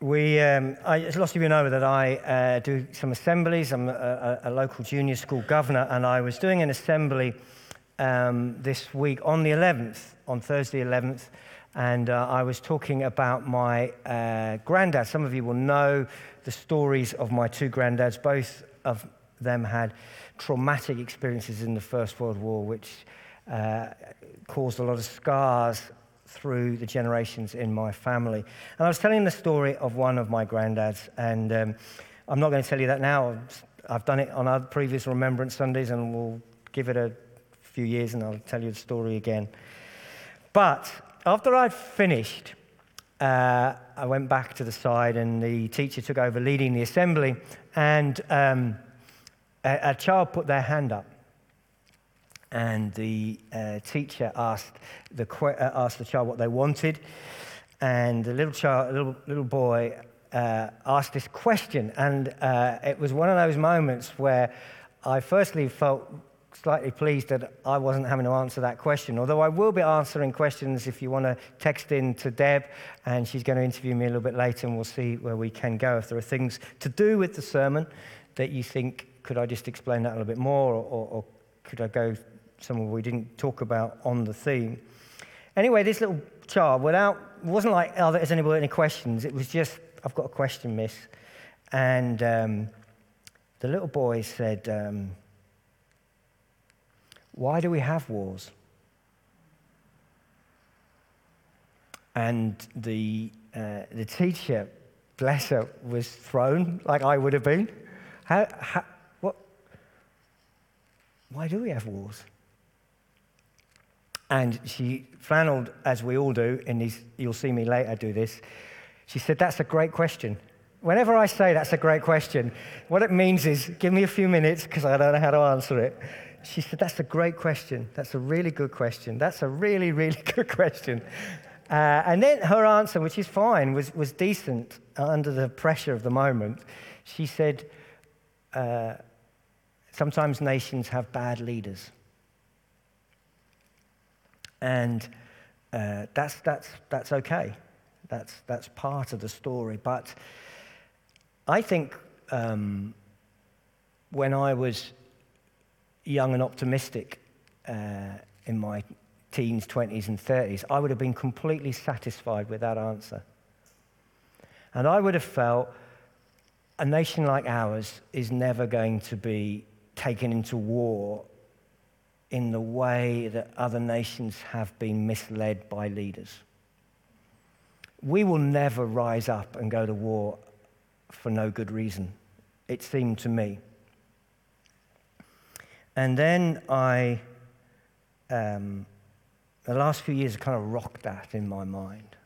We, um, I, as lots of you know that I uh, do some assemblies. I'm a, a, a, local junior school governor, and I was doing an assembly um, this week on the 11th, on Thursday 11th, and uh, I was talking about my uh, granddad. Some of you will know the stories of my two granddads. Both of them had traumatic experiences in the First World War, which uh, caused a lot of scars through the generations in my family. And I was telling the story of one of my granddads, and um, I'm not going to tell you that now. I've done it on other previous Remembrance Sundays, and we'll give it a few years and I'll tell you the story again. But after I'd finished, uh, I went back to the side, and the teacher took over leading the assembly, and um, a, a child put their hand up and the uh, teacher asked the, uh, asked the child what they wanted. And the little child, little, little boy, uh, asked this question. And uh, it was one of those moments where I firstly felt slightly pleased that I wasn't having to answer that question. Although I will be answering questions if you want to text in to Deb, and she's going to interview me a little bit later, and we'll see where we can go. If there are things to do with the sermon that you think, could I just explain that a little bit more, or, or, or could I go somewhere we didn't talk about on the theme. Anyway, this little child, without, it wasn't like, oh, there's anybody any questions. It was just, I've got a question, miss. And um, the little boy said, um, why do we have wars? And the, uh, the teacher, bless her, was thrown like I would have been. How, how, what? Why do we have wars? And she flannelled, as we all do, these, you'll see me later do this. She said, That's a great question. Whenever I say that's a great question, what it means is give me a few minutes because I don't know how to answer it. She said, That's a great question. That's a really good question. That's a really, really good question. Uh, and then her answer, which is fine, was, was decent under the pressure of the moment. She said, uh, Sometimes nations have bad leaders. And uh, that's, that's, that's okay. That's, that's part of the story. But I think um, when I was young and optimistic uh, in my teens, 20s, and 30s, I would have been completely satisfied with that answer. And I would have felt a nation like ours is never going to be taken into war in the way that other nations have been misled by leaders. We will never rise up and go to war for no good reason, it seemed to me. And then I, um, the last few years, kind of rocked that in my mind.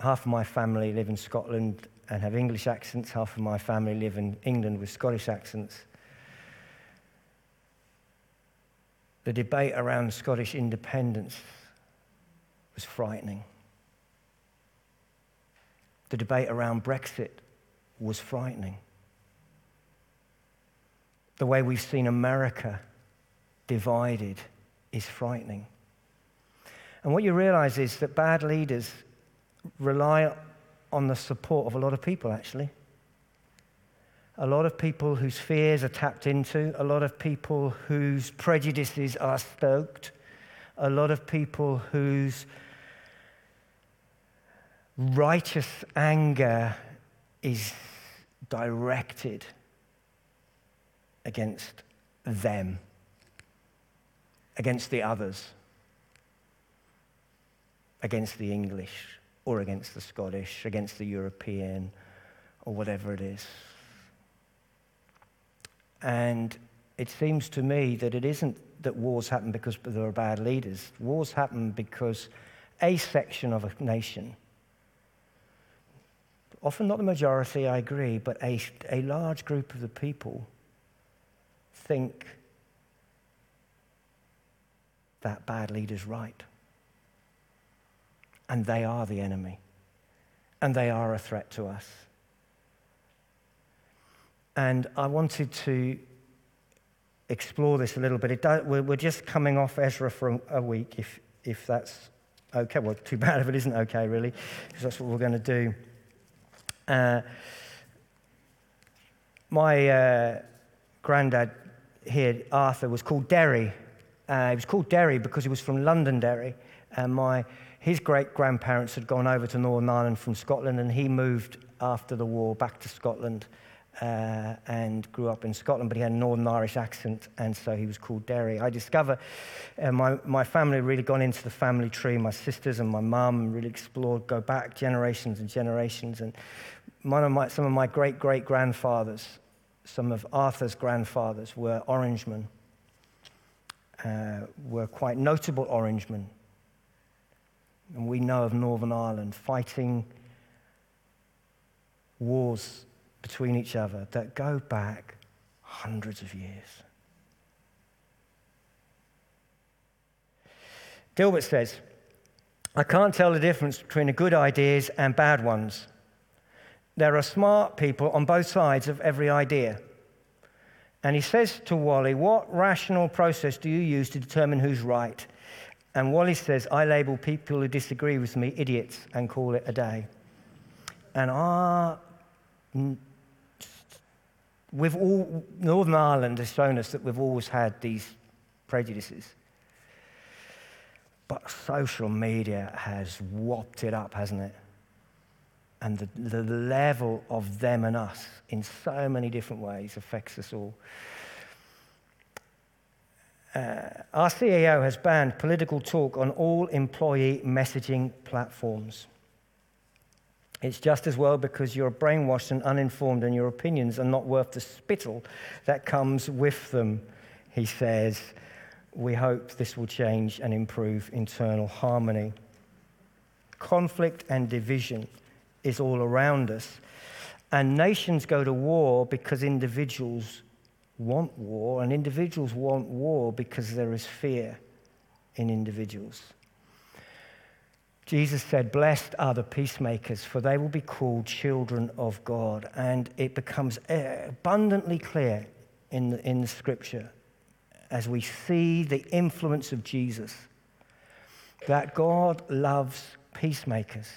Half of my family live in Scotland and have English accents, half of my family live in England with Scottish accents. The debate around Scottish independence was frightening. The debate around Brexit was frightening. The way we've seen America divided is frightening. And what you realize is that bad leaders rely on the support of a lot of people, actually a lot of people whose fears are tapped into, a lot of people whose prejudices are stoked, a lot of people whose righteous anger is directed against them, against the others, against the English, or against the Scottish, against the European, or whatever it is. And it seems to me that it isn't that wars happen because there are bad leaders. Wars happen because a section of a nation, often not the majority, I agree, but a, a large group of the people think that bad leader's right. And they are the enemy. And they are a threat to us. And I wanted to explore this a little bit. Does, we're, just coming off Ezra for a week, if, if that's okay. Well, too bad if it isn't okay, really, because that's what we're going to do. Uh, my uh, granddad here, Arthur, was called Derry. Uh, he was called Derry because he was from Londonderry. And my, his great grandparents had gone over to Northern Ireland from Scotland, and he moved after the war back to Scotland uh, and grew up in Scotland, but he had a Northern Irish accent, and so he was called Derry. I discover uh, my, my family really gone into the family tree. My sisters and my mum really explored, go back generations and generations. And one of my, some of my great great grandfathers, some of Arthur's grandfathers, were Orangemen, uh, were quite notable Orangemen. And we know of Northern Ireland fighting wars between each other that go back hundreds of years. Dilbert says, I can't tell the difference between the good ideas and bad ones. There are smart people on both sides of every idea. And he says to Wally, What rational process do you use to determine who's right? And Wally says, I label people who disagree with me idiots and call it a day. And our we've all, Northern Ireland has shown us that we've always had these prejudices. But social media has whopped it up, hasn't it? And the, the level of them and us in so many different ways affects us all. Uh, our CEO has banned political talk on all employee messaging platforms. It's just as well because you're brainwashed and uninformed, and your opinions are not worth the spittle that comes with them, he says. We hope this will change and improve internal harmony. Conflict and division is all around us. And nations go to war because individuals want war, and individuals want war because there is fear in individuals. Jesus said, Blessed are the peacemakers, for they will be called children of God. And it becomes uh, abundantly clear in the, in the scripture as we see the influence of Jesus that God loves peacemakers.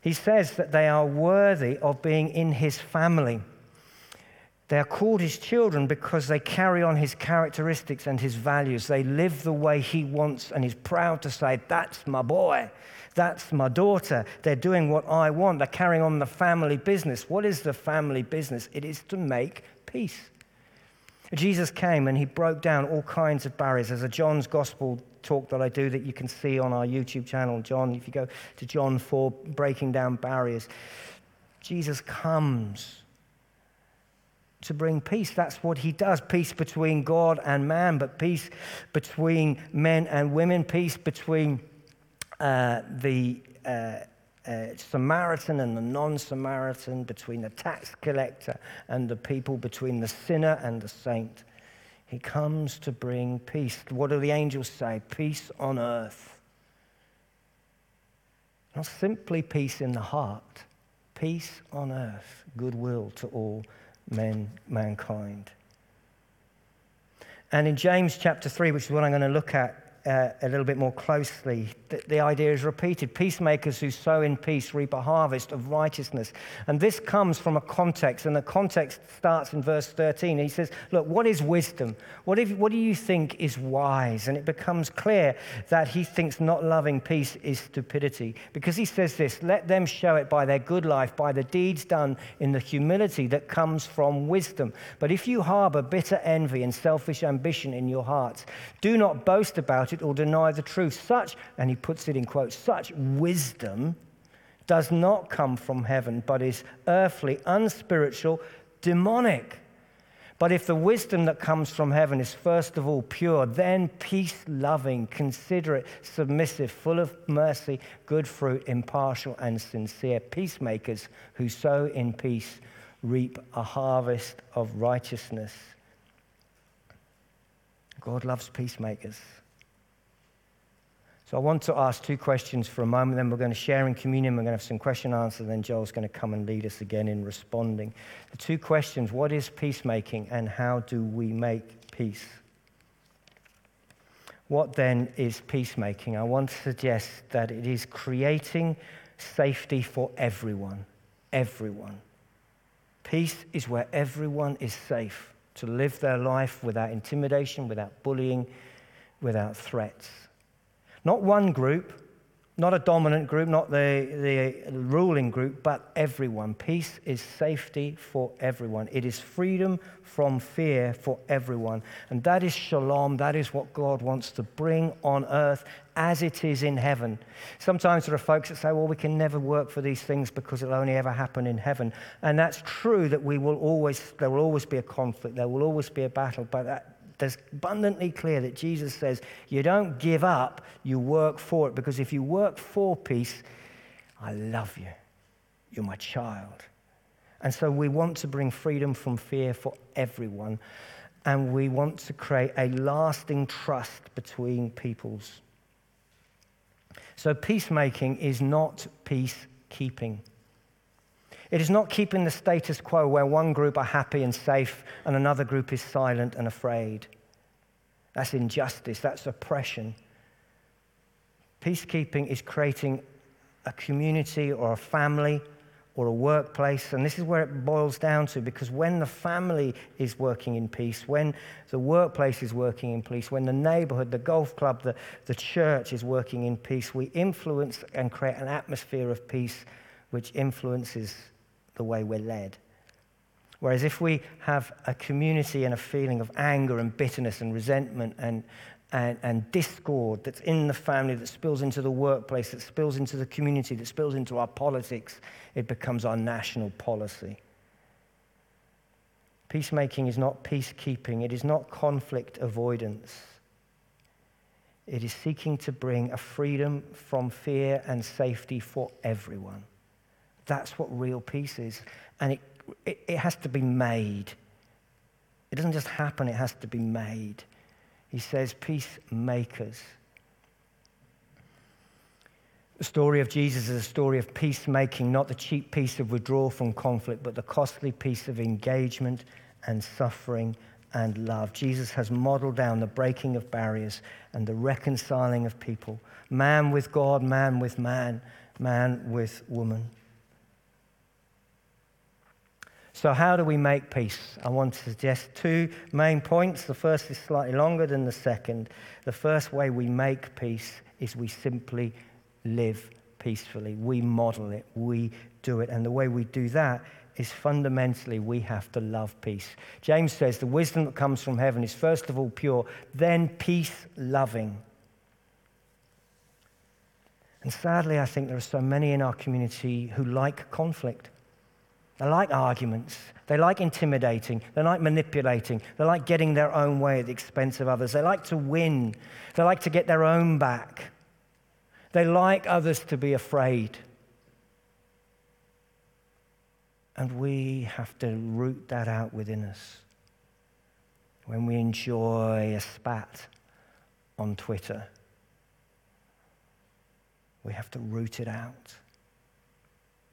He says that they are worthy of being in his family. They are called his children because they carry on his characteristics and his values. They live the way he wants and he's proud to say, That's my boy. That's my daughter. They're doing what I want. They're carrying on the family business. What is the family business? It is to make peace. Jesus came and he broke down all kinds of barriers. There's a John's Gospel talk that I do that you can see on our YouTube channel. John, if you go to John 4, breaking down barriers, Jesus comes to bring peace. That's what he does peace between God and man, but peace between men and women, peace between uh, the uh, uh, Samaritan and the non Samaritan, between the tax collector and the people, between the sinner and the saint. He comes to bring peace. What do the angels say? Peace on earth. Not simply peace in the heart, peace on earth, goodwill to all men, mankind. And in James chapter 3, which is what I'm going to look at uh, a little bit more closely, the, the, idea is repeated. Peacemakers who sow in peace reap a harvest of righteousness. And this comes from a context, and the context starts in verse 13. He says, Look, what is wisdom? What, if, what do you think is wise? And it becomes clear that he thinks not loving peace is stupidity. Because he says this let them show it by their good life, by the deeds done in the humility that comes from wisdom. But if you harbor bitter envy and selfish ambition in your hearts, do not boast about it or deny the truth. Such, and he puts it in quotes, such wisdom does not come from heaven, but is earthly, unspiritual, demonic. But if the wisdom that comes from heaven is first of all pure, then peace loving, considerate, submissive, full of mercy, good fruit, impartial, and sincere. Peacemakers who sow in peace reap a harvest of righteousness. God loves peacemakers. So I want to ask two questions for a moment, then we're going to share in communion. We're going to have some question and then Joel's going to come and lead us again in responding. The two questions what is peacemaking and how do we make peace? What then is peacemaking? I want to suggest that it is creating safety for everyone. Everyone. Peace is where everyone is safe to live their life without intimidation, without bullying, without threats. Not one group, not a dominant group, not the, the ruling group, but everyone. Peace is safety for everyone. It is freedom from fear for everyone. And that is shalom. That is what God wants to bring on earth as it is in heaven. Sometimes there are folks that say, well, we can never work for these things because it'll only ever happen in heaven. And that's true that we will always, there will always be a conflict, there will always be a battle, but that, that's abundantly clear that Jesus says you don't give up, you work for it. Because if you work for peace, I love you. You're my child. And so we want to bring freedom from fear for everyone. And we want to create a lasting trust between peoples. So peacemaking is not peacekeeping. It is not keeping the status quo where one group are happy and safe and another group is silent and afraid. That's injustice, that's oppression. Peacekeeping is creating a community or a family or a workplace, and this is where it boils down to because when the family is working in peace, when the workplace is working in peace, when the neighborhood, the golf club, the, the church is working in peace, we influence and create an atmosphere of peace which influences the way we're led. Whereas if we have a community and a feeling of anger and bitterness and resentment and, and, and, discord that's in the family, that spills into the workplace, that spills into the community, that spills into our politics, it becomes our national policy. Peacemaking is not peacekeeping, it is not conflict avoidance. It is seeking to bring a freedom from fear and safety for everyone. That's what real peace is. And it, it, it has to be made. It doesn't just happen, it has to be made. He says, peacemakers. The story of Jesus is a story of peacemaking, not the cheap peace of withdrawal from conflict, but the costly peace of engagement and suffering and love. Jesus has modeled down the breaking of barriers and the reconciling of people man with God, man with man, man with woman. So, how do we make peace? I want to suggest two main points. The first is slightly longer than the second. The first way we make peace is we simply live peacefully. We model it, we do it. And the way we do that is fundamentally we have to love peace. James says the wisdom that comes from heaven is first of all pure, then peace loving. And sadly, I think there are so many in our community who like conflict. They like arguments. They like intimidating. They like manipulating. They like getting their own way at the expense of others. They like to win. They like to get their own back. They like others to be afraid. And we have to root that out within us. When we enjoy a spat on Twitter, we have to root it out.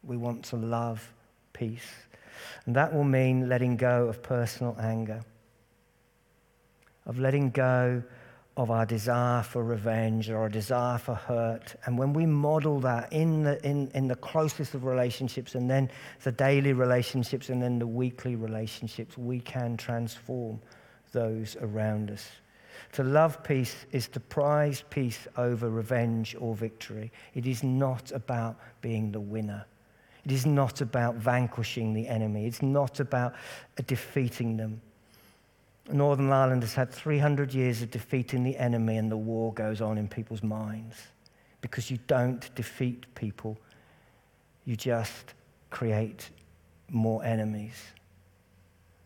We want to love peace. And that will mean letting go of personal anger, of letting go of our desire for revenge or our desire for hurt. And when we model that in the, in, in the closest of relationships and then the daily relationships and then the weekly relationships, we can transform those around us. To love peace is to prize peace over revenge or victory. It is not about being the winner. It is not about vanquishing the enemy. It's not about uh, defeating them. Northern Ireland has had 300 years of defeating the enemy, and the war goes on in people's minds. Because you don't defeat people, you just create more enemies.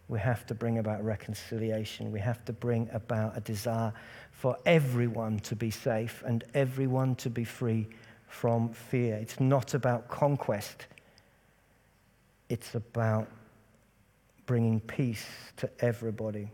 We have to bring about reconciliation. We have to bring about a desire for everyone to be safe and everyone to be free from fear. It's not about conquest, it's about bringing peace to everybody.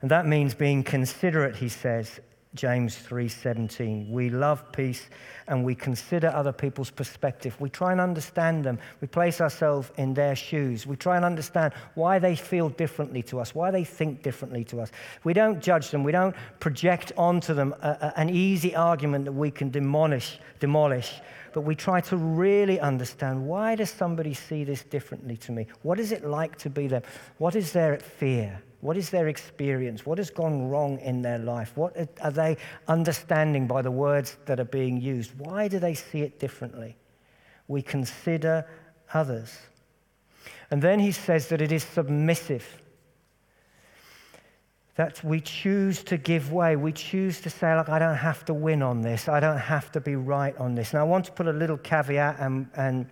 And that means being considerate, he says, James 3:17. We love peace and we consider other people's perspective. We try and understand them. We place ourselves in their shoes. We try and understand why they feel differently to us, why they think differently to us. We don't judge them. We don't project onto them a, a, an easy argument that we can demolish, demolish. But we try to really understand why does somebody see this differently to me? What is it like to be them? What is their fear? What is their experience? What has gone wrong in their life? What are they understanding by the words that are being used? Why do they see it differently? We consider others. And then he says that it is submissive. That we choose to give way. We choose to say, look, I don't have to win on this. I don't have to be right on this. Now, I want to put a little caveat, and, and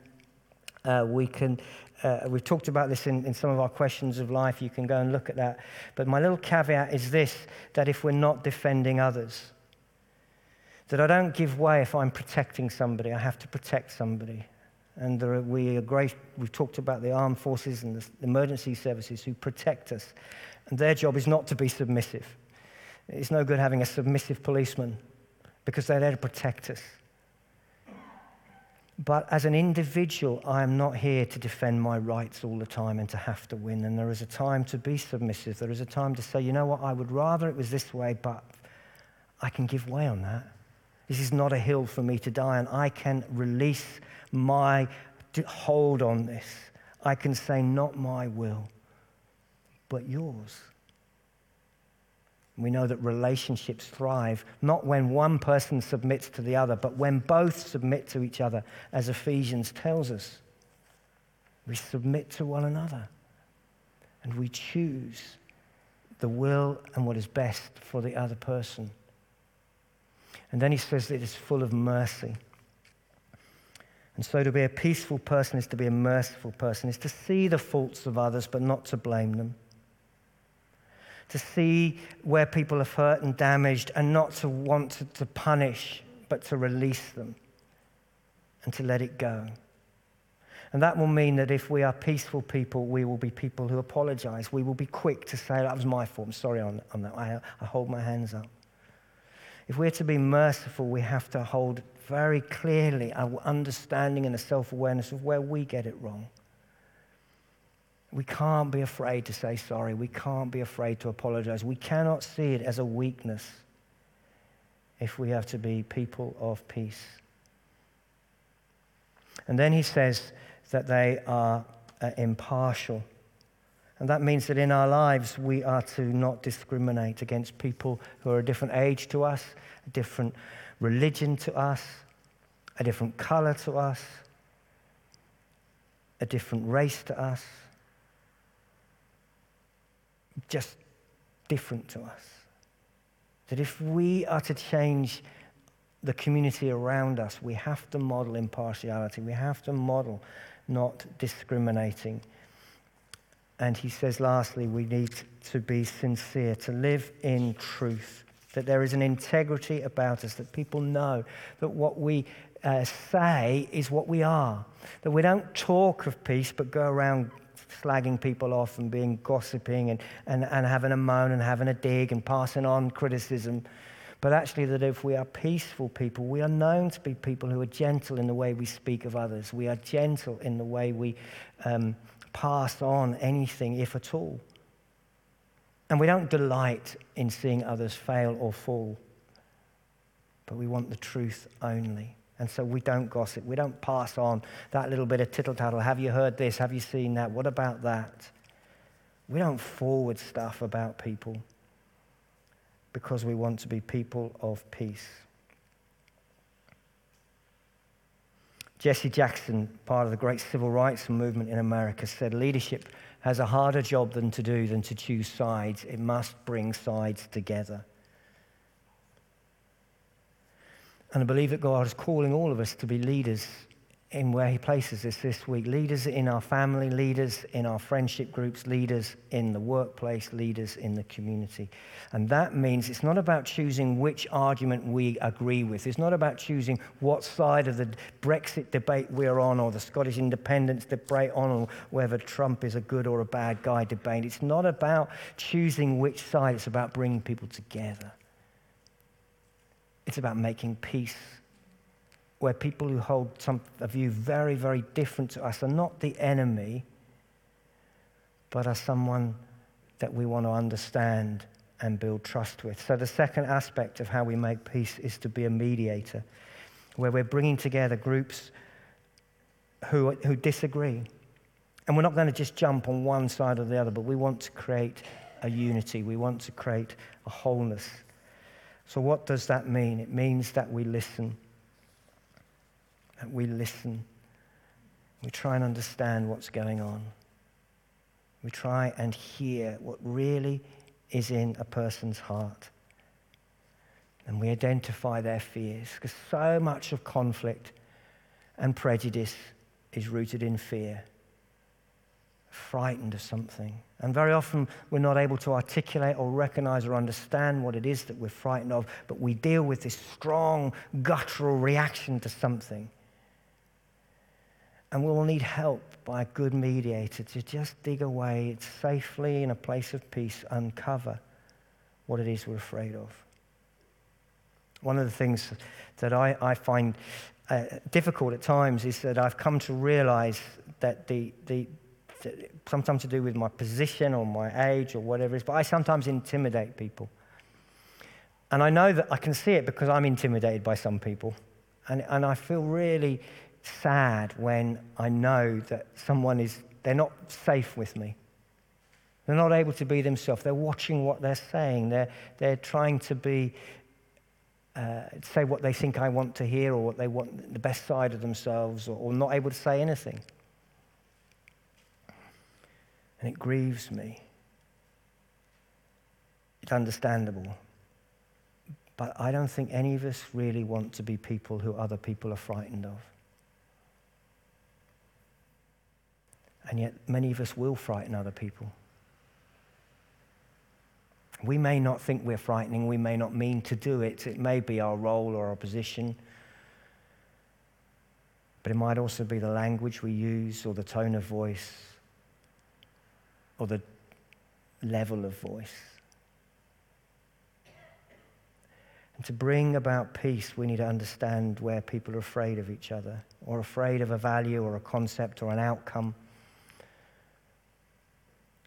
uh, we can uh, we've talked about this in, in some of our questions of life. You can go and look at that. But my little caveat is this that if we're not defending others, that I don't give way if I'm protecting somebody. I have to protect somebody. And are, we are great, we've talked about the armed forces and the emergency services who protect us. And their job is not to be submissive. It's no good having a submissive policeman because they're there to protect us. But as an individual, I am not here to defend my rights all the time and to have to win. And there is a time to be submissive. There is a time to say, you know what, I would rather it was this way, but I can give way on that. This is not a hill for me to die on. I can release my hold on this. I can say, not my will, but yours. We know that relationships thrive not when one person submits to the other, but when both submit to each other, as Ephesians tells us. We submit to one another and we choose the will and what is best for the other person. And then he says that it is full of mercy. And so to be a peaceful person is to be a merciful person, is to see the faults of others but not to blame them to see where people have hurt and damaged and not to want to, to punish, but to release them and to let it go. And that will mean that if we are peaceful people, we will be people who apologize. We will be quick to say, that was my fault. I'm sorry on, on that. I, I hold my hands up. If we're to be merciful, we have to hold very clearly our understanding and a self awareness of where we get it wrong. We can't be afraid to say sorry. We can't be afraid to apologize. We cannot see it as a weakness if we have to be people of peace. And then he says that they are uh, impartial. And that means that in our lives, we are to not discriminate against people who are a different age to us, a different religion to us, a different color to us, a different race to us just different to us. That if we are to change the community around us, we have to model impartiality. We have to model not discriminating. And he says, lastly, we need to be sincere, to live in truth, that there is an integrity about us, that people know that what we uh, say is what we are, that we don't talk of peace but go around slagging people off and being gossiping and, and, and having a moan and having a dig and passing on criticism. But actually, that if we are peaceful people, we are known to be people who are gentle in the way we speak of others. We are gentle in the way we um, pass on anything, if at all. And we don't delight in seeing others fail or fall, but we want the truth only. And so we don't gossip. We don't pass on that little bit of tittle tattle. Have you heard this? Have you seen that? What about that? We don't forward stuff about people because we want to be people of peace. Jesse Jackson, part of the great civil rights movement in America, said leadership has a harder job than to do than to choose sides. It must bring sides together. And I believe that God is calling all of us to be leaders in where He places us this week leaders in our family, leaders in our friendship groups, leaders in the workplace, leaders in the community. And that means it's not about choosing which argument we agree with. It's not about choosing what side of the Brexit debate we're on or the Scottish independence debate on or whether Trump is a good or a bad guy debate. It's not about choosing which side, it's about bringing people together It's about making peace where people who hold some, a view very, very different to us are not the enemy, but are someone that we want to understand and build trust with. So, the second aspect of how we make peace is to be a mediator, where we're bringing together groups who, who disagree. And we're not going to just jump on one side or the other, but we want to create a unity. We want to create a wholeness. So, what does that mean? It means that we listen. That we listen. We try and understand what's going on. We try and hear what really is in a person's heart. And we identify their fears because so much of conflict and prejudice is rooted in fear, frightened of something. And very often we're not able to articulate or recognize or understand what it is that we're frightened of, but we deal with this strong guttural reaction to something. And we will need help by a good mediator to just dig away safely in a place of peace, uncover what it is we're afraid of. One of the things that I, I find uh, difficult at times is that I've come to realize that the, the, sometimes to do with my position or my age or whatever it is, but I sometimes intimidate people. And I know that I can see it because I'm intimidated by some people. And, and I feel really sad when I know that someone is, they're not safe with me. They're not able to be themselves. They're watching what they're saying. They're, they're trying to be, uh, say what they think I want to hear or what they want, the best side of themselves, or, or not able to say anything. And it grieves me. It's understandable. But I don't think any of us really want to be people who other people are frightened of. And yet, many of us will frighten other people. We may not think we're frightening, we may not mean to do it. It may be our role or our position. But it might also be the language we use, or the tone of voice, or the level of voice. And to bring about peace, we need to understand where people are afraid of each other, or afraid of a value, or a concept, or an outcome.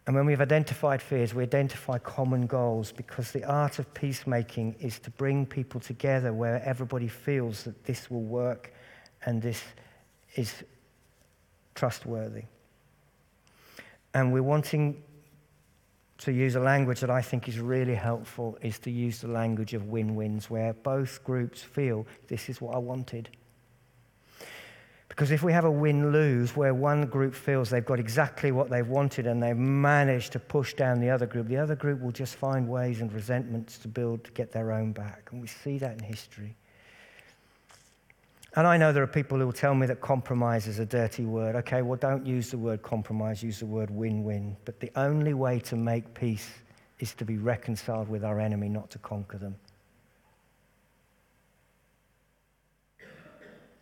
And when we've identified fears, we identify common goals because the art of peacemaking is to bring people together where everybody feels that this will work and this is trustworthy. And we're wanting to use a language that I think is really helpful is to use the language of win-wins where both groups feel this is what I wanted. Because if we have a win lose where one group feels they've got exactly what they've wanted and they've managed to push down the other group, the other group will just find ways and resentments to build to get their own back. And we see that in history. And I know there are people who will tell me that compromise is a dirty word. Okay, well, don't use the word compromise, use the word win win. But the only way to make peace is to be reconciled with our enemy, not to conquer them.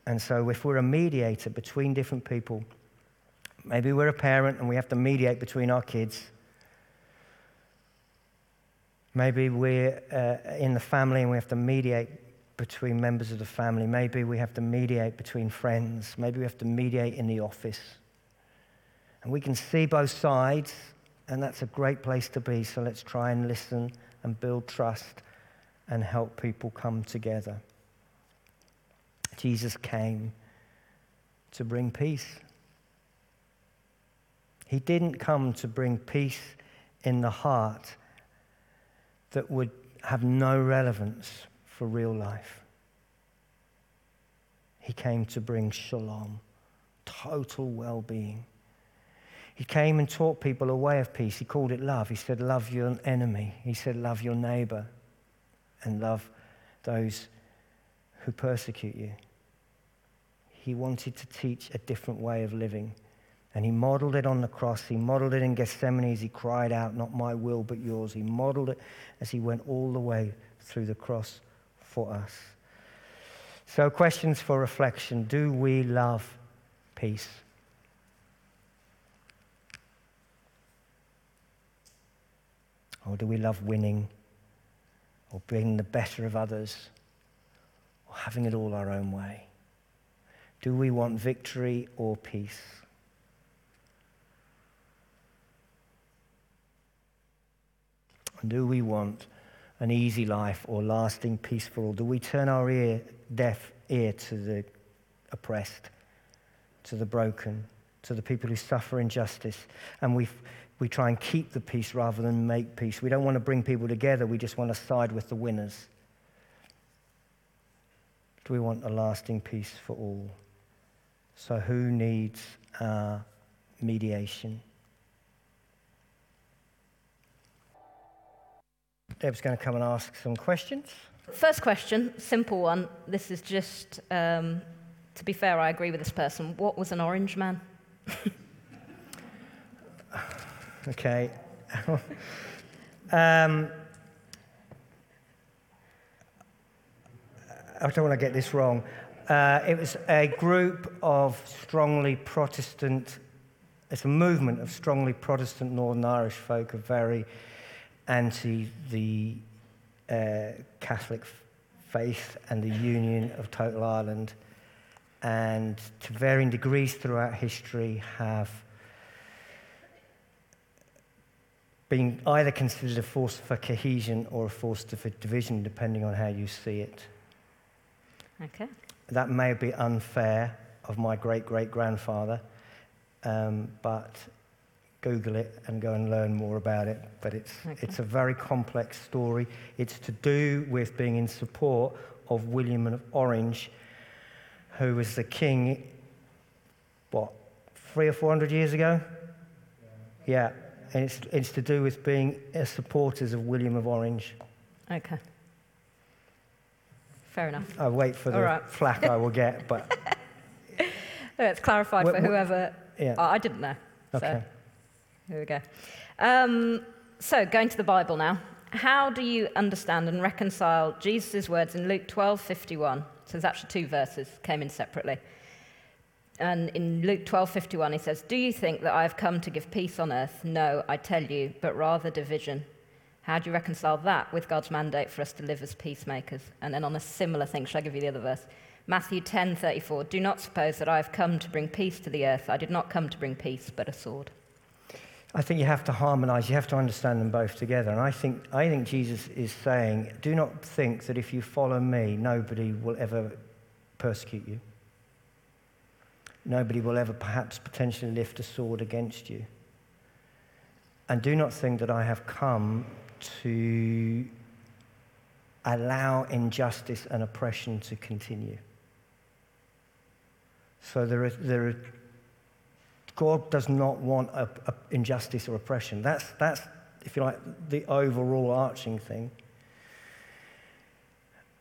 And so, if we're a mediator between different people, maybe we're a parent and we have to mediate between our kids. Maybe we're uh, in the family and we have to mediate between members of the family. Maybe we have to mediate between friends. Maybe we have to mediate in the office. And we can see both sides, and that's a great place to be. So let's try and listen and build trust and help people come together. Jesus came to bring peace. He didn't come to bring peace in the heart that would have no relevance for real life. He came to bring shalom, total well being. He came and taught people a way of peace. He called it love. He said, Love your enemy. He said, Love your neighbor and love those who persecute you. He wanted to teach a different way of living. And he modeled it on the cross. He modeled it in Gethsemane as he cried out, Not my will, but yours. He modeled it as he went all the way through the cross for us. So, questions for reflection Do we love peace? Or do we love winning or being the better of others? or having it all our own way? Do we want victory or peace? And Do we want an easy life or lasting peace for all? Do we turn our ear, deaf ear to the oppressed, to the broken, to the people who suffer injustice, and we, we try and keep the peace rather than make peace? We don't want to bring people together, we just want to side with the winners. Do we want a lasting peace for all? So, who needs our mediation? Deb's going to come and ask some questions. First question, simple one. This is just, um, to be fair, I agree with this person. What was an orange man? okay. um, I don't want to get this wrong. Uh, it was a group of strongly Protestant, it's a movement of strongly Protestant Northern Irish folk, a very anti the uh, Catholic faith and the union of total Ireland, and to varying degrees throughout history have been either considered a force for cohesion or a force for division, depending on how you see it. Okay. That may be unfair of my great great grandfather, um, but Google it and go and learn more about it. But it's, okay. it's a very complex story. It's to do with being in support of William of Orange, who was the king, what, three or four hundred years ago? Yeah. yeah. And it's, it's to do with being supporters of William of Orange. Okay. Fair enough. I wait for the right. flack I will get, but. It's clarified for whoever. Yeah. Oh, I didn't know. Okay. So. Here we go. Um, so, going to the Bible now. How do you understand and reconcile Jesus' words in Luke 12 51? So, there's actually two verses, came in separately. And in Luke 12 51, he says, Do you think that I have come to give peace on earth? No, I tell you, but rather division. How do you reconcile that with God's mandate for us to live as peacemakers? And then on a similar thing, shall I give you the other verse? Matthew 10:34 Do not suppose that I have come to bring peace to the earth. I did not come to bring peace, but a sword. I think you have to harmonize, you have to understand them both together. And I think, I think Jesus is saying, do not think that if you follow me, nobody will ever persecute you. Nobody will ever perhaps potentially lift a sword against you. And do not think that I have come to allow injustice and oppression to continue. So there are, there are God does not want a, a injustice or oppression. That's, that's, if you like, the overall arching thing.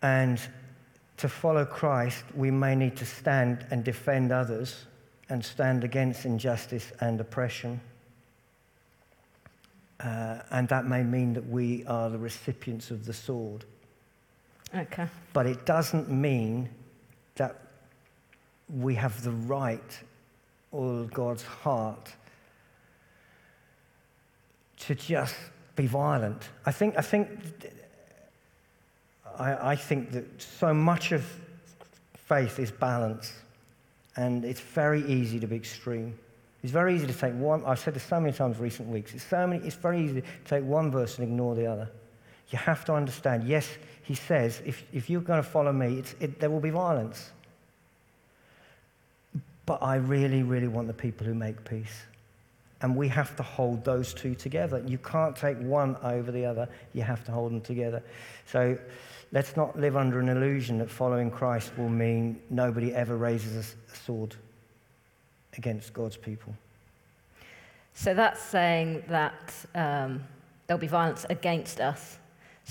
And to follow Christ, we may need to stand and defend others and stand against injustice and oppression. Uh, and that may mean that we are the recipients of the sword. Okay. But it doesn't mean that we have the right all God's heart to just be violent. I think, I think, I, I think that so much of faith is balance, and it's very easy to be extreme. It's very easy to take one, I've said this so many times recent weeks, it's, so many, it's very easy to take one verse and ignore the other. You have to understand, yes, he says, if, if you're going to follow me, it, there will be violence. But I really, really want the people who make peace. And we have to hold those two together. You can't take one over the other, you have to hold them together. So let's not live under an illusion that following Christ will mean nobody ever raises a sword against God's people. So that's saying that um, there'll be violence against us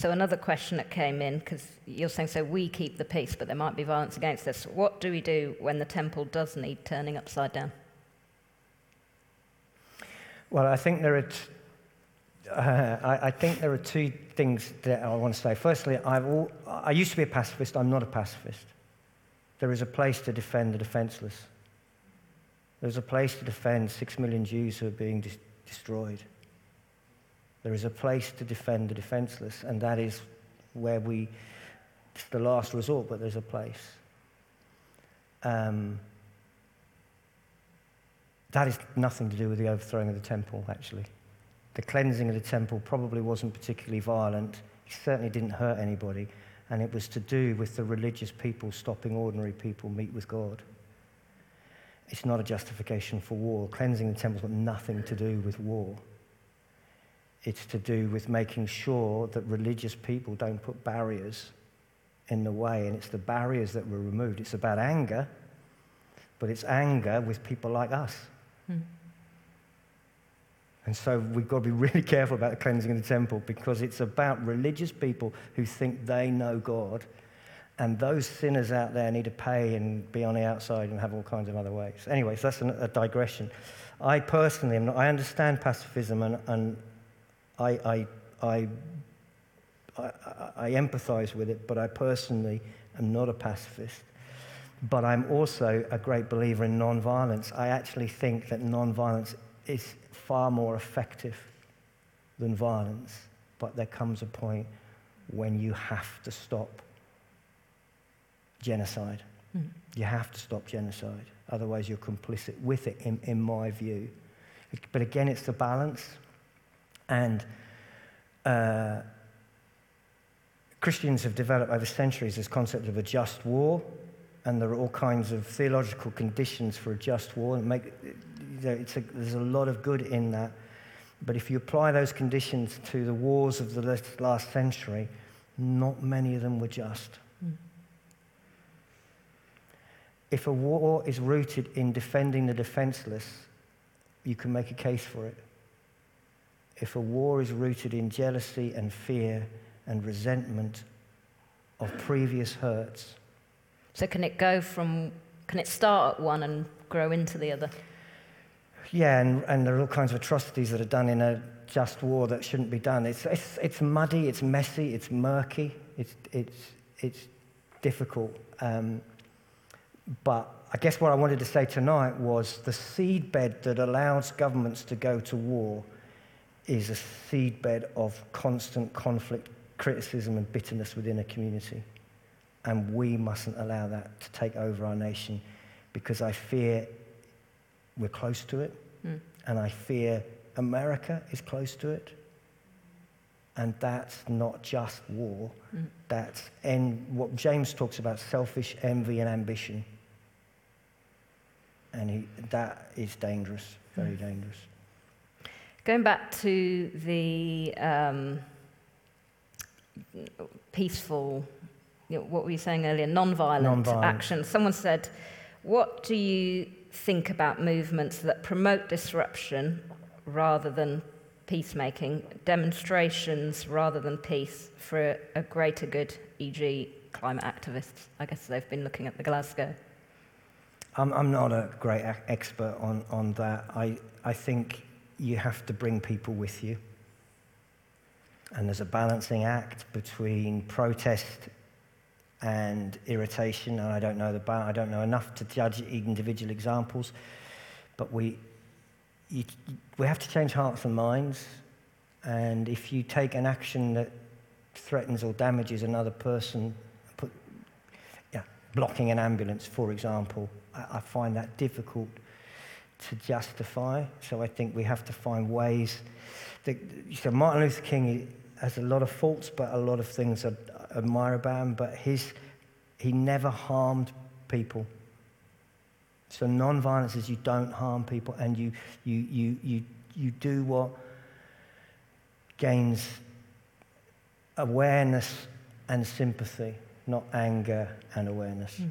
so, another question that came in, because you're saying, so we keep the peace, but there might be violence against us. What do we do when the temple does need turning upside down? Well, I think there are. T- uh, I, I, think there are two things that I want to say. Firstly, all, i used to be a pacifist. I'm not a pacifist. There is a place to defend the defenseless. There's a place to defend six million Jews who are being de- destroyed. There is a place to defend the defenseless, and that is where we It's the last resort, but there's a place. Um, that is nothing to do with the overthrowing of the temple, actually. The cleansing of the temple probably wasn't particularly violent. It certainly didn't hurt anybody. And it was to do with the religious people stopping ordinary people meet with God. It's not a justification for war. Cleansing the temple's got nothing to do with war. It's to do with making sure that religious people don't put barriers in the way, and it's the barriers that were removed. It's about anger, but it's anger with people like us. Mm. And so we've got to be really careful about the cleansing of the temple because it's about religious people who think they know God. And those sinners out there need to pay and be on the outside and have all kinds of other ways. Anyway, so that's a digression. I personally am not, I understand pacifism and, and I, I, I, I, I empathize with it, but I personally am not a pacifist. But I'm also a great believer in nonviolence. I actually think that nonviolence is far more effective than violence, but there comes a point when you have to stop genocide. Mm. You have to stop genocide. Otherwise, you're complicit with it, in, in my view. But again, it's the balance. And uh, Christians have developed over centuries this concept of a just war, and there are all kinds of theological conditions for a just war. And make, a, there's a lot of good in that. But if you apply those conditions to the wars of the last century, not many of them were just. Mm. If a war is rooted in defending the defenseless, you can make a case for it if a war is rooted in jealousy and fear and resentment of previous hurts. So, can it go from, can it start at one and grow into the other? Yeah, and, and there are all kinds of atrocities that are done in a just war that shouldn't be done. It's, it's, it's muddy, it's messy, it's murky, it's, it's, it's difficult. Um, but I guess what I wanted to say tonight was the seedbed that allows governments to go to war is a seedbed of constant conflict, criticism, and bitterness within a community. And we mustn't allow that to take over our nation because I fear we're close to it. Mm. And I fear America is close to it. And that's not just war. Mm. That's en- what James talks about selfish envy and ambition. And he, that is dangerous, very mm. dangerous. Going back to the um, peaceful, you know, what were you saying earlier, non-violent, action. Someone said, what do you think about movements that promote disruption rather than peacemaking, demonstrations rather than peace for a greater good, e.g., climate activists? I guess they've been looking at the Glasgow. I'm, I'm not a great expert on, on that. I, I think you have to bring people with you. And there's a balancing act between protest and irritation. And I don't know the I don't know enough to judge individual examples, but we you, we have to change hearts and minds. And if you take an action that threatens or damages another person, put, yeah, blocking an ambulance, for example, I, I find that difficult to justify. So I think we have to find ways. That, so Martin Luther King has a lot of faults, but a lot of things I admire about him. But his, he never harmed people. So non-violence is you don't harm people, and you you you you you do what gains awareness and sympathy, not anger and awareness. Mm.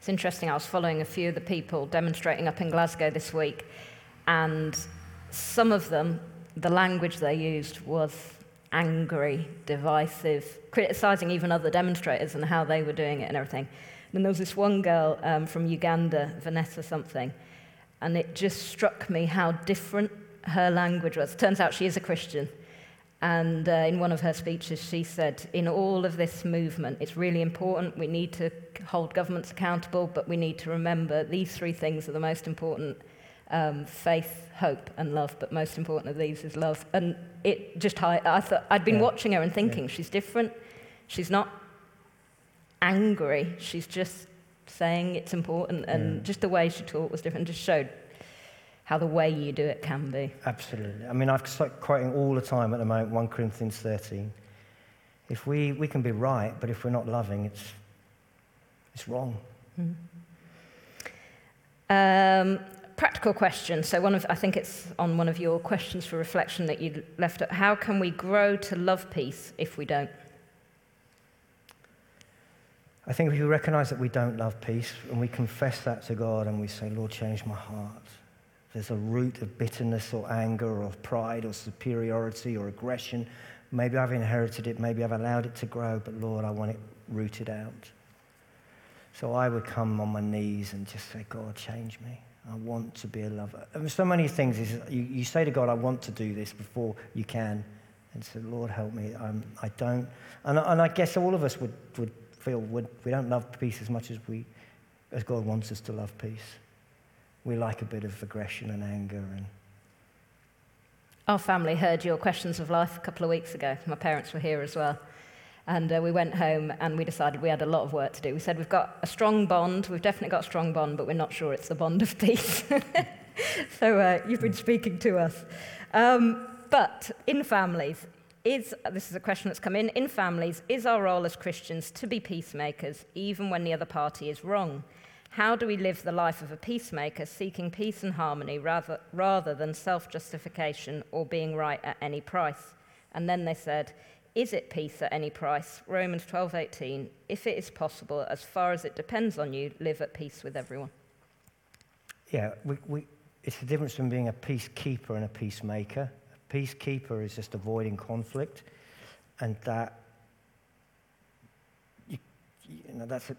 It's interesting, I was following a few of the people demonstrating up in Glasgow this week, and some of them, the language they used was angry, divisive, criticizing even other demonstrators and how they were doing it and everything. And there was this one girl um, from Uganda, Vanessa something, and it just struck me how different her language was. Turns out she is a Christian. And uh, in one of her speeches, she said, In all of this movement, it's really important. We need to hold governments accountable, but we need to remember these three things are the most important um, faith, hope, and love. But most important of these is love. And it just, I, I thought, I'd been yeah. watching her and thinking, yeah. she's different. She's not angry. She's just saying it's important, and just the way she taught was different. Just showed how the way you do it can be. Absolutely. I mean, I've been quoting all the time at the moment 1 Corinthians 13. If we, we can be right, but if we're not loving, it's, it's wrong. Mm. Um, practical question. So, one of, I think it's on one of your questions for reflection that you left. Up, how can we grow to love peace if we don't? I think if we recognize that we don't love peace and we confess that to God and we say, Lord, change my heart, there's a root of bitterness or anger or pride or superiority or aggression. Maybe I've inherited it, maybe I've allowed it to grow, but Lord, I want it rooted out. So I would come on my knees and just say, God, change me. I want to be a lover. And so many things is you, you say to God, I want to do this before you can. And say, Lord, help me. I'm, I don't. And, and I guess all of us would, would feel we don't love peace as much as, we, as God wants us to love peace we like a bit of aggression and anger and our family heard your questions of life a couple of weeks ago. My parents were here as well. And uh, we went home and we decided we had a lot of work to do. We said, We've got a strong bond. We've definitely got a strong bond, but we're not sure it's the bond of peace. so uh, you've been speaking to us. Um, but in families, is this is a question that's come in in families, is our role as Christians to be peacemakers even when the other party is wrong? How do we live the life of a peacemaker, seeking peace and harmony rather, rather than self justification or being right at any price? And then they said, Is it peace at any price? Romans 12:18. If it is possible, as far as it depends on you, live at peace with everyone. Yeah, we, we, it's the difference between being a peacekeeper and a peacemaker. A peacekeeper is just avoiding conflict, and that you, you know that's a,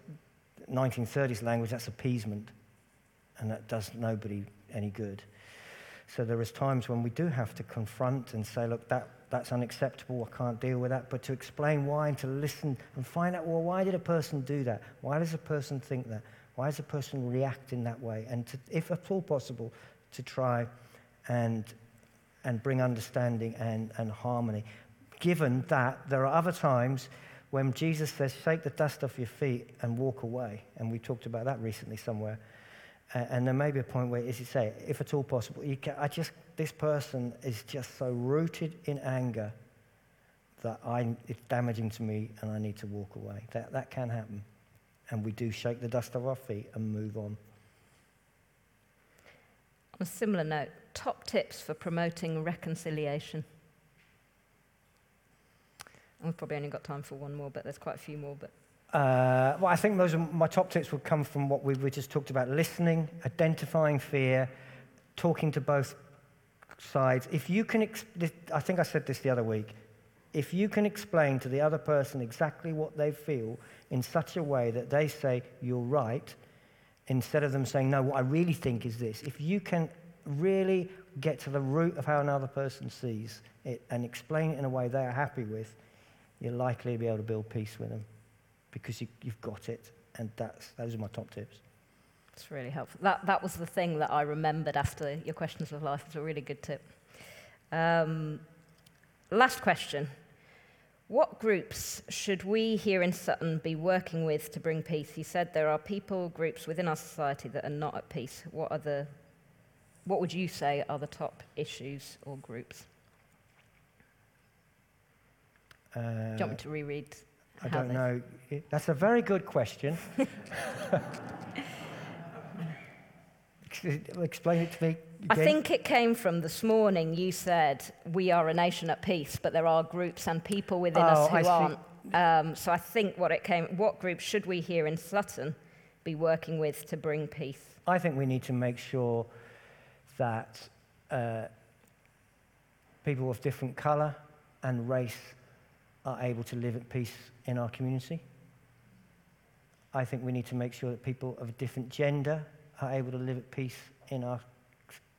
1930s language, that's appeasement, and that does nobody any good. So there is times when we do have to confront and say, look, that, that's unacceptable, I can't deal with that, but to explain why and to listen and find out, well, why did a person do that? Why does a person think that? Why does a person react in that way? And to, if at all possible, to try and, and bring understanding and, and harmony. Given that there are other times when Jesus says, Shake the dust off your feet and walk away. And we talked about that recently somewhere. And there may be a point where, as you say, if at all possible, you can, I just, this person is just so rooted in anger that I, it's damaging to me and I need to walk away. That, that can happen. And we do shake the dust off our feet and move on. On a similar note, top tips for promoting reconciliation. We've probably only got time for one more, but there's quite a few more. But uh, well, I think those my top tips would come from what we, we just talked about: listening, identifying fear, talking to both sides. If you can, I think I said this the other week. If you can explain to the other person exactly what they feel in such a way that they say you're right, instead of them saying no, what I really think is this. If you can really get to the root of how another person sees it and explain it in a way they are happy with, you're likely to be able to build peace with them because you, have got it. And that's, those are my top tips. It's really helpful. That, that was the thing that I remembered after your questions of life. It's a really good tip. Um, last question. What groups should we here in Sutton be working with to bring peace? You said there are people, groups within our society that are not at peace. What, are the, what would you say are the top issues or groups? Uh, Do you want me to reread? I don't they... know. That's a very good question. Explain it to me. Again. I think it came from this morning. You said we are a nation at peace, but there are groups and people within oh, us who I aren't. Um, so I think what it came. What groups should we here in Sutton be working with to bring peace? I think we need to make sure that uh, people of different colour and race are able to live at peace in our community. I think we need to make sure that people of a different gender are able to live at peace in our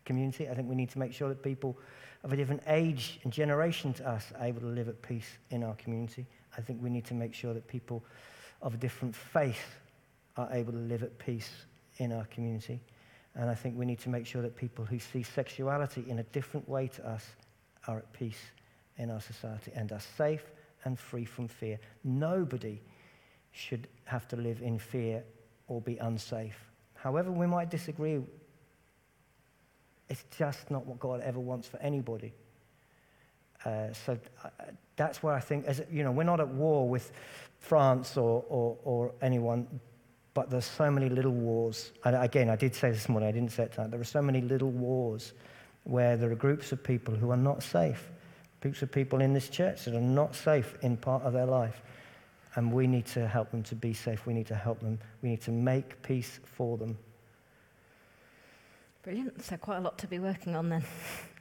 community. I think we need to make sure that people of a different age and generation to us are able to live at peace in our community. I think we need to make sure that people of a different faith are able to live at peace in our community. And I think we need to make sure that people who see sexuality in a different way to us are at peace in our society and are safe and free from fear. Nobody should have to live in fear or be unsafe. However, we might disagree, it's just not what God ever wants for anybody. Uh, so uh, that's where I think, as you know, we're not at war with France or, or, or anyone, but there's so many little wars. And again, I did say this morning, I didn't say it tonight. There are so many little wars where there are groups of people who are not safe, groups of people in this church that are not safe in part of their life. And we need to help them to be safe. We need to help them. We need to make peace for them. Brilliant. So, quite a lot to be working on then.